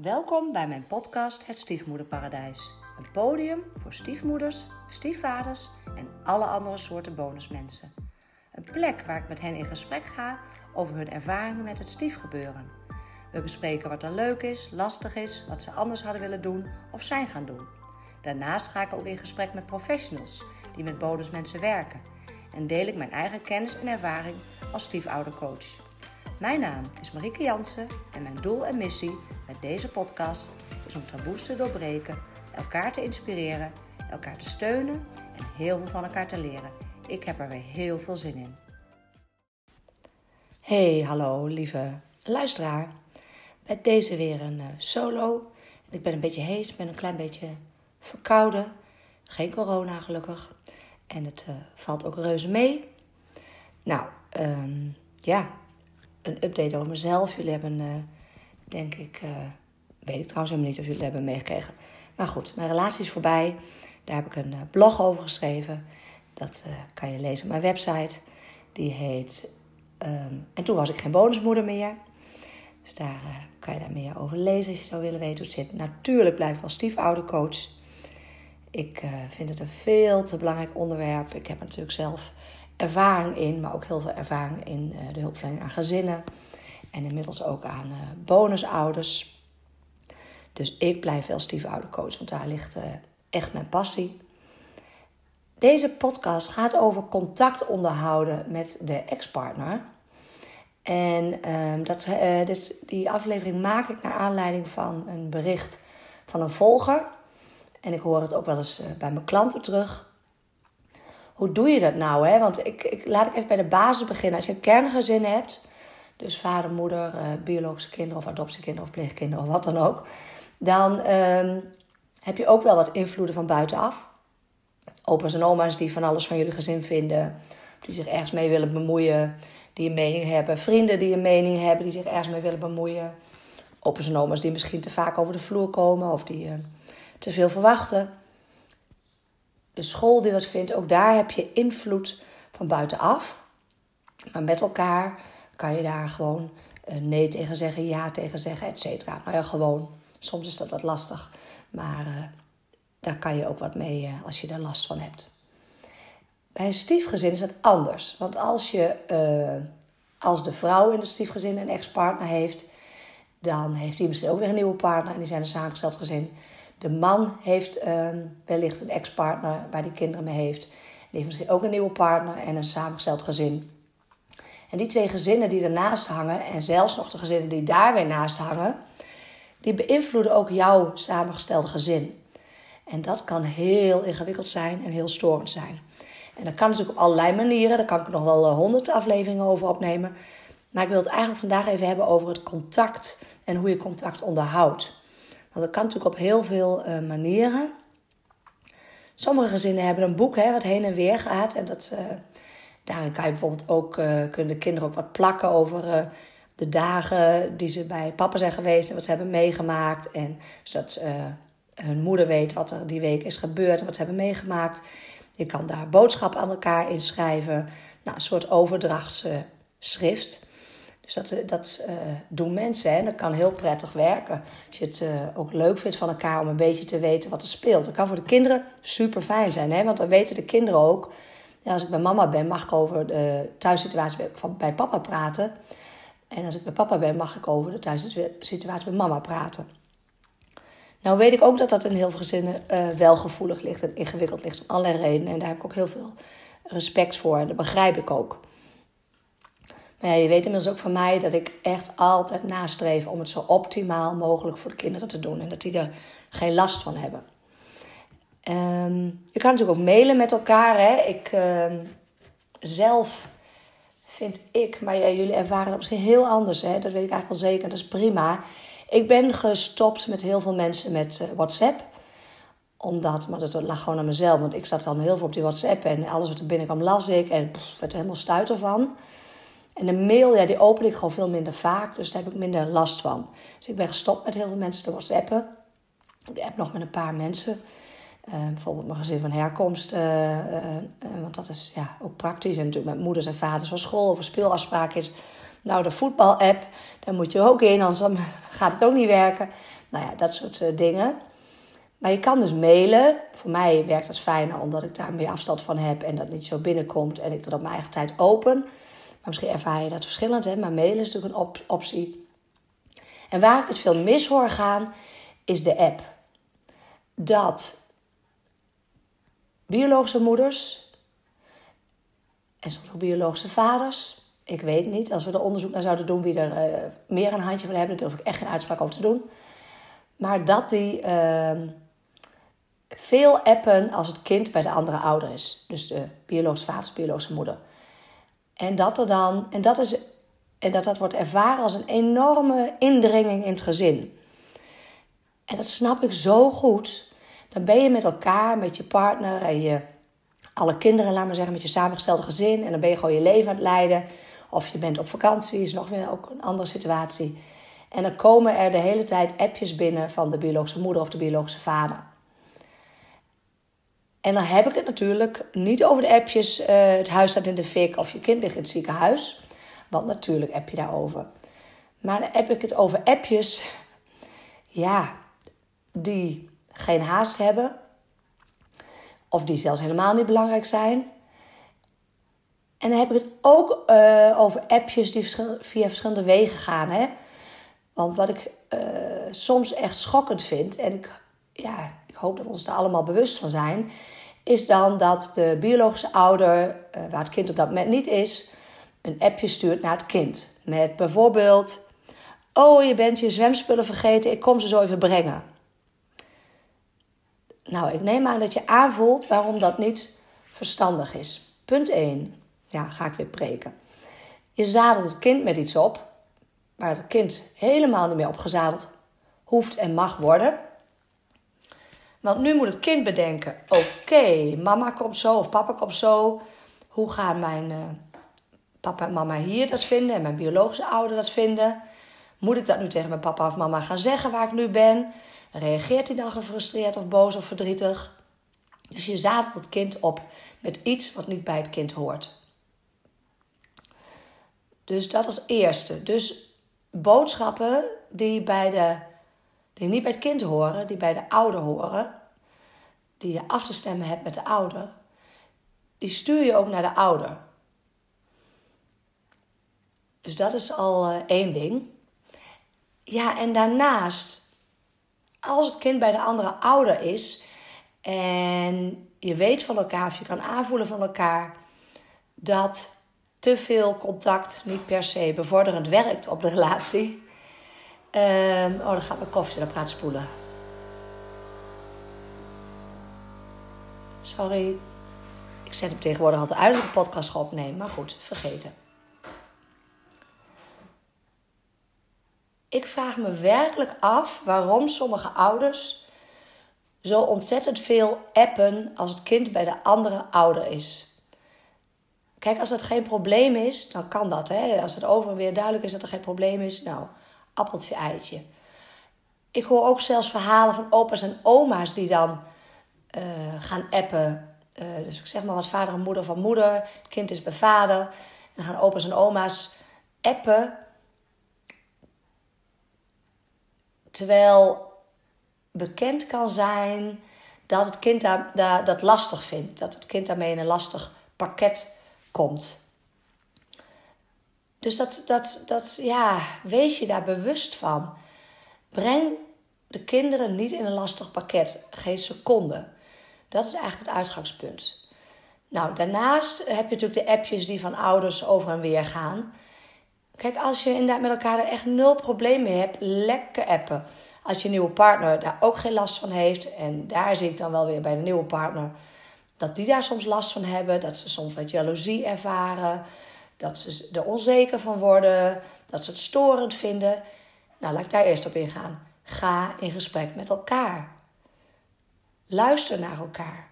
Welkom bij mijn podcast Het Stiefmoederparadijs. Een podium voor stiefmoeders, stiefvaders en alle andere soorten bonusmensen. Een plek waar ik met hen in gesprek ga over hun ervaringen met het stiefgebeuren. We bespreken wat er leuk is, lastig is, wat ze anders hadden willen doen of zijn gaan doen. Daarnaast ga ik ook in gesprek met professionals die met bonusmensen werken. En deel ik mijn eigen kennis en ervaring als stiefoudercoach. Mijn naam is Marieke Jansen en mijn doel en missie met deze podcast is om taboes te doorbreken, elkaar te inspireren, elkaar te steunen en heel veel van elkaar te leren. Ik heb er weer heel veel zin in. Hey, hallo lieve luisteraar. Bij deze weer een uh, solo. Ik ben een beetje hees, ben een klein beetje verkouden. Geen corona gelukkig. En het uh, valt ook reuze mee. Nou, um, ja, een update over mezelf. Jullie hebben, uh, denk ik, uh, weet ik trouwens helemaal niet of jullie hebben meegekregen. Maar goed, mijn relatie is voorbij. Daar heb ik een uh, blog over geschreven. Dat kan je lezen op mijn website. Die heet. Um, en toen was ik geen bonusmoeder meer. Dus daar kan je daar meer over lezen als je zou willen weten hoe het zit. Natuurlijk blijf ik wel stiefoudercoach. Ik vind het een veel te belangrijk onderwerp. Ik heb er natuurlijk zelf ervaring in, maar ook heel veel ervaring in de hulpverlening aan gezinnen. En inmiddels ook aan uh, bonusouders. Dus ik blijf wel stiefoudercoach, want daar ligt uh, echt mijn passie. Deze podcast gaat over contact onderhouden met de ex-partner. En ehm, dat, dit, die aflevering maak ik naar aanleiding van een bericht van een volger. En ik hoor het ook wel eens bij mijn klanten terug hoe doe je dat nou? Hè? Want ik, ik, laat ik even bij de basis beginnen. Als je een kerngezin hebt, dus vader, moeder, uh, biologische kinderen of adoptiekinderen of pleegkinderen of wat dan ook, dan um, heb je ook wel wat invloeden van buitenaf. Opa's en oma's die van alles van jullie gezin vinden, die zich ergens mee willen bemoeien, die een mening hebben, vrienden die een mening hebben, die zich ergens mee willen bemoeien. Opa's en oma's die misschien te vaak over de vloer komen of die uh, te veel verwachten de school die wat vindt, ook daar heb je invloed van buitenaf. Maar met elkaar kan je daar gewoon uh, nee tegen zeggen, ja tegen zeggen, et cetera. Nou ja, gewoon. Soms is dat wat lastig. Maar uh, daar kan je ook wat mee uh, als je daar last van hebt. Bij een stiefgezin is het anders. Want als, je, als de vrouw in het stiefgezin een ex-partner heeft, dan heeft die misschien ook weer een nieuwe partner en die zijn een samengesteld gezin. De man heeft um, wellicht een ex-partner waar hij kinderen mee heeft. Die heeft misschien ook een nieuwe partner en een samengesteld gezin. En die twee gezinnen die ernaast hangen, en zelfs nog de gezinnen die daar weer naast hangen, die beïnvloeden ook jouw samengestelde gezin. En dat kan heel ingewikkeld zijn en heel storend zijn. En dat kan natuurlijk op allerlei manieren. Daar kan ik nog wel honderd afleveringen over opnemen. Maar ik wil het eigenlijk vandaag even hebben over het contact en hoe je contact onderhoudt. Want dat kan natuurlijk op heel veel uh, manieren. Sommige gezinnen hebben een boek hè, wat heen en weer gaat. En dat, uh, daarin kan je bijvoorbeeld ook, uh, kunnen de kinderen ook wat plakken over de dagen die ze bij papa zijn geweest en wat ze hebben meegemaakt. En zodat hun moeder weet wat er die week is gebeurd en wat ze hebben meegemaakt. Je kan daar boodschappen aan elkaar inschrijven. Nou, een soort overdrachtsschrift. Dus dat, eh, dat doen mensen en dat kan heel prettig werken. Als je het ook leuk vindt van elkaar om een beetje te weten wat er speelt. Dat kan voor de kinderen super fijn zijn, hè? want dan weten de kinderen ook. Ja, als ik bij mama ben, mag ik over de thuissituatie van, bij papa praten. En als ik bij papa ben, mag ik over de thuissituatie bij mama praten. Nou weet ik ook dat dat in heel veel gezinnen uh, wel gevoelig ligt en ingewikkeld ligt om allerlei redenen. En daar heb ik ook heel veel respect voor en dat begrijp ik ook. Maar ja, je weet inmiddels ook van mij dat ik echt altijd nastreef om het zo optimaal mogelijk voor de kinderen te doen. En dat die er geen last van hebben. Um, je kan natuurlijk ook mailen met elkaar. Hè? Ik uh, zelf vind ik, maar jullie ervaren het misschien heel anders. Hè? Dat weet ik eigenlijk wel zeker. Dat is prima. Ik ben gestopt met heel veel mensen met uh, WhatsApp omdat, maar dat lag gewoon aan mezelf. Want ik zat dan heel veel op die WhatsApp en alles wat er binnenkwam las ik. En pff, werd er helemaal stuiter van. En de mail, ja, die open ik gewoon veel minder vaak. Dus daar heb ik minder last van. Dus ik ben gestopt met heel veel mensen te whatsappen. Ik heb nog met een paar mensen. Uh, bijvoorbeeld mijn gezin van herkomst. Uh, uh, want dat is ja, ook praktisch. En natuurlijk met moeders en vaders van school of speelafspraak is. Nou, de voetbal-app, daar moet je ook in, anders gaat het ook niet werken. Nou ja, dat soort eh, dingen. Maar je kan dus mailen. Voor mij werkt dat fijner omdat ik daar meer afstand van heb en dat niet zo binnenkomt en ik dat op mijn eigen tijd open. Maar misschien ervaar je dat verschillend, maar mailen is natuurlijk een op optie. En waar ik het veel mis hoor gaan, is de app. Dat biologische moeders en soms ook biologische vaders, ik weet niet, als we er onderzoek naar zouden doen wie er uh, meer een handje van hebben, daar durf ik echt geen uitspraak over te doen. Maar dat die uh, veel appen als het kind bij de andere ouder is. Dus de biologische vader, de biologische moeder. En dat er dan, en dat is, en dat dat wordt ervaren als een enorme indringing in het gezin. En dat snap ik zo goed. Dan ben je met elkaar, met je partner en je, alle kinderen, laat maar zeggen, met je samengestelde gezin. En dan ben je gewoon je leven aan het leiden. Of je bent op vakantie, is nog weer ook een andere situatie. En dan komen er de hele tijd appjes binnen van de biologische moeder of de biologische vader. En dan heb ik het natuurlijk niet over de appjes, uh, het huis staat in de fik of je kind ligt in het ziekenhuis. Want natuurlijk app je daarover. Maar dan heb ik het over appjes, ja, die geen haast hebben. Of die zelfs helemaal niet belangrijk zijn. En dan heb ik het ook uh, over appjes die via verschillende wegen gaan. Hè? Want wat ik uh, soms echt schokkend vind, en ik, ja, ik hoop dat we ons er allemaal bewust van zijn, is dan dat de biologische ouder, uh, waar het kind op dat moment niet is, een appje stuurt naar het kind. Met bijvoorbeeld: Oh, je bent je zwemspullen vergeten, ik kom ze zo even brengen. Nou, ik neem aan dat je aanvoelt waarom dat niet verstandig is. Punt 1. Ja, ga ik weer preken. Je zadelt het kind met iets op waar het kind helemaal niet meer opgezadeld hoeft en mag worden. Want nu moet het kind bedenken: oké, mama komt zo of papa komt zo. Hoe gaan mijn uh, papa en mama hier dat vinden en mijn biologische ouder dat vinden? Moet ik dat nu tegen mijn papa of mama gaan zeggen waar ik nu ben? Reageert hij dan gefrustreerd of boos of verdrietig? Dus je zadelt het kind op met iets wat niet bij het kind hoort. Dus dat als eerste. Dus boodschappen die, bij de, die niet bij het kind horen, die bij de ouder horen, die je af te stemmen hebt met de ouder, die stuur je ook naar de ouder. Dus dat is al uh, één ding. Ja, en daarnaast, als het kind bij de andere ouder is en je weet van elkaar of je kan aanvoelen van elkaar dat te veel contact niet per se bevorderend werkt op de relatie. Um, oh, dan gaat mijn koffiezetapparaat spoelen. Sorry. Ik zet hem tegenwoordig altijd uit als ik een podcast ga opnemen. Maar goed, vergeten. Ik vraag me werkelijk af waarom sommige ouders zo ontzettend veel appen als het kind bij de andere ouder is. Kijk, als dat geen probleem is, dan kan dat. Hè? Als het over en weer duidelijk is dat er geen probleem is, nou, appeltje eitje. Ik hoor ook zelfs verhalen van opa's en oma's die dan uh, gaan appen. Uh, dus ik zeg maar wat vader en moeder van moeder, het kind is bij vader. En dan gaan opa's en oma's appen. Terwijl bekend kan zijn dat het kind daar, dat lastig vindt. Dat het kind daarmee in een lastig pakket komt. Dus dat, dat, dat, ja, wees je daar bewust van. Breng de kinderen niet in een lastig pakket, geen seconde. Dat is eigenlijk het uitgangspunt. Nou, daarnaast heb je natuurlijk de appjes die van ouders over en weer gaan. Kijk, als je inderdaad met elkaar er echt nul probleem mee hebt, lekker appen. Als je nieuwe partner daar ook geen last van heeft, en daar zie ik dan wel weer bij de nieuwe partner dat die daar soms last van hebben, dat ze soms wat jaloezie ervaren, dat ze er onzeker van worden, dat ze het storend vinden. Nou, laat ik daar eerst op ingaan. Ga in gesprek met elkaar. Luister naar elkaar.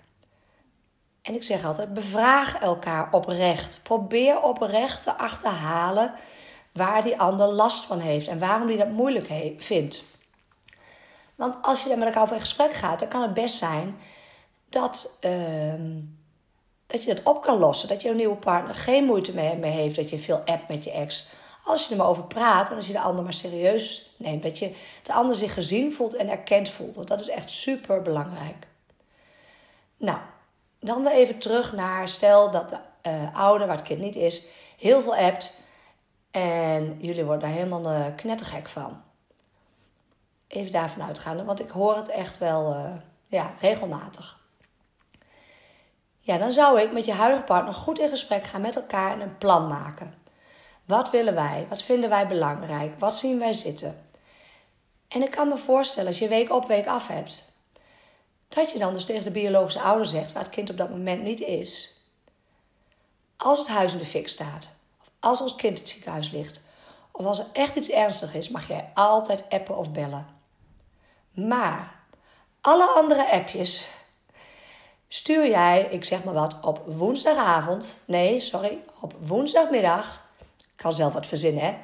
En ik zeg altijd: bevraag elkaar oprecht. Probeer oprecht te achterhalen waar die ander last van heeft en waarom die dat moeilijk vindt. Want als je daar met elkaar over in gesprek gaat, dan kan het best zijn dat, uh, dat je dat op kan lossen. Dat jouw nieuwe partner geen moeite mee heeft dat je veel app met je ex. Als je er maar over praat en als je de ander maar serieus neemt. Dat je de ander zich gezien voelt en erkend voelt. Want dat is echt super belangrijk. Nou, dan weer even terug naar stel dat de uh, ouder, waar het kind niet is, heel veel appt. En jullie worden daar helemaal uh, knettergek van. Even daarvan uitgaan, want ik hoor het echt wel uh, ja, regelmatig. Ja, dan zou ik met je huidige partner goed in gesprek gaan met elkaar en een plan maken. Wat willen wij? Wat vinden wij belangrijk? Wat zien wij zitten? En ik kan me voorstellen, als je week op week af hebt, dat je dan dus tegen de biologische ouder zegt waar het kind op dat moment niet is. Als het huis in de fik staat, als ons kind in het ziekenhuis ligt, of als er echt iets ernstig is, mag jij altijd appen of bellen. Maar alle andere appjes stuur jij, ik zeg maar wat, op woensdagavond. Nee, sorry, op woensdagmiddag. Ik kan zelf wat verzinnen, hè?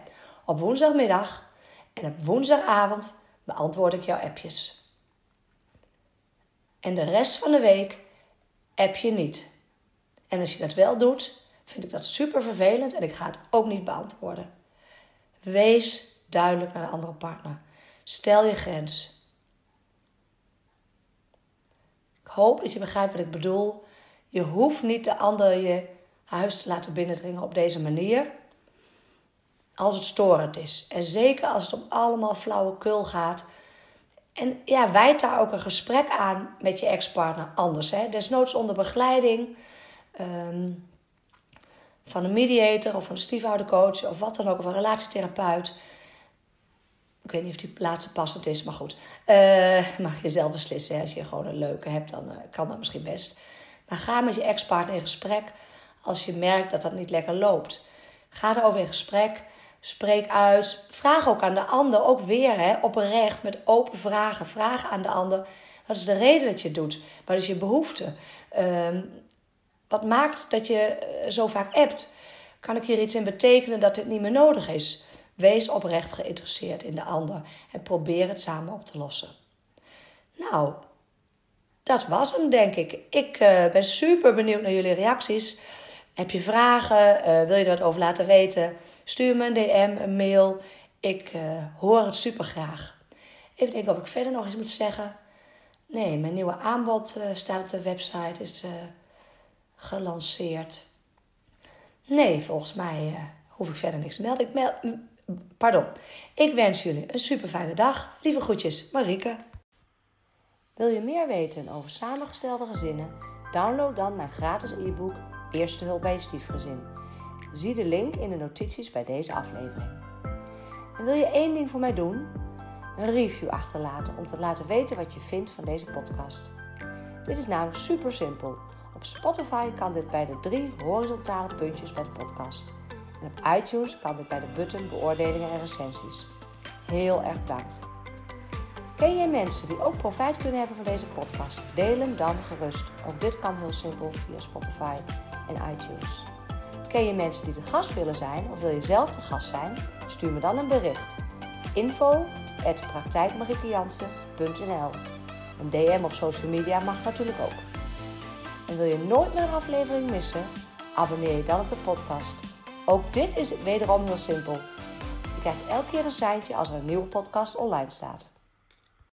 Op woensdagmiddag en op woensdagavond beantwoord ik jouw appjes. En de rest van de week app je niet. En als je dat wel doet, vind ik dat super vervelend en ik ga het ook niet beantwoorden. Wees duidelijk naar de andere partner. Stel je grens. Ik hoop dat je begrijpt wat ik bedoel. Je hoeft niet de ander je huis te laten binnendringen op deze manier. Als het storend is. En zeker als het om allemaal flauwekul gaat. En ja, wijd daar ook een gesprek aan met je ex-partner anders. Hè? Desnoods onder begeleiding um, van een mediator of van een stiefoudercoach of wat dan ook, of een relatietherapeut. Ik weet niet of die laatste passend is, maar goed. Uh, mag je zelf beslissen. Als je gewoon een leuke hebt, dan uh, kan dat misschien best. Maar ga met je ex-partner in gesprek als je merkt dat dat niet lekker loopt. Ga erover in gesprek. Spreek uit. Vraag ook aan de ander, ook weer hè, oprecht, met open vragen. Vraag aan de ander. Wat is de reden dat je het doet? Wat is je behoefte? Uh, wat maakt dat je eh, zo vaak appt? Kan ik hier iets in betekenen dat dit niet meer nodig is? Wees oprecht geïnteresseerd in de ander en probeer het samen op te lossen. Nou, dat was hem, denk ik. Ik uh, ben super benieuwd naar jullie reacties. Heb je vragen? Uh, wil je er wat over laten weten? Stuur me een DM, een mail. Ik hoor het super graag. Even denken of ik verder nog iets moet zeggen. Nee, mijn nieuwe aanbod staat op de website. Is gelanceerd. Nee, volgens mij hoef ik verder niks te melden. Ik Pardon. Ik wens jullie een super fijne dag. Lieve groetjes, Marieke. Wil je meer weten over samengestelde gezinnen? Download dan mijn gratis e-book Eerste hulp bij je stiefgezin. Zie de link in de notities bij deze aflevering. En wil je één ding voor mij doen? Een review achterlaten om te laten weten wat je vindt van deze podcast. Dit is namelijk super simpel. Op Spotify kan dit bij de drie horizontale puntjes bij de podcast. En op iTunes kan dit bij de button beoordelingen en recensies. Heel erg bedankt. Ken jij mensen die ook profijt kunnen hebben van deze podcast? Deel hem dan gerust. Ook dit kan heel simpel via Spotify en iTunes. Ken je mensen die de gast willen zijn of wil je zelf de gast zijn? Stuur me dan een bericht. Info Een DM op social media mag natuurlijk ook. En wil je nooit meer een aflevering missen? Abonneer je dan op de podcast. Ook dit is wederom heel simpel. Je krijgt elke keer een seintje als er een nieuwe podcast online staat.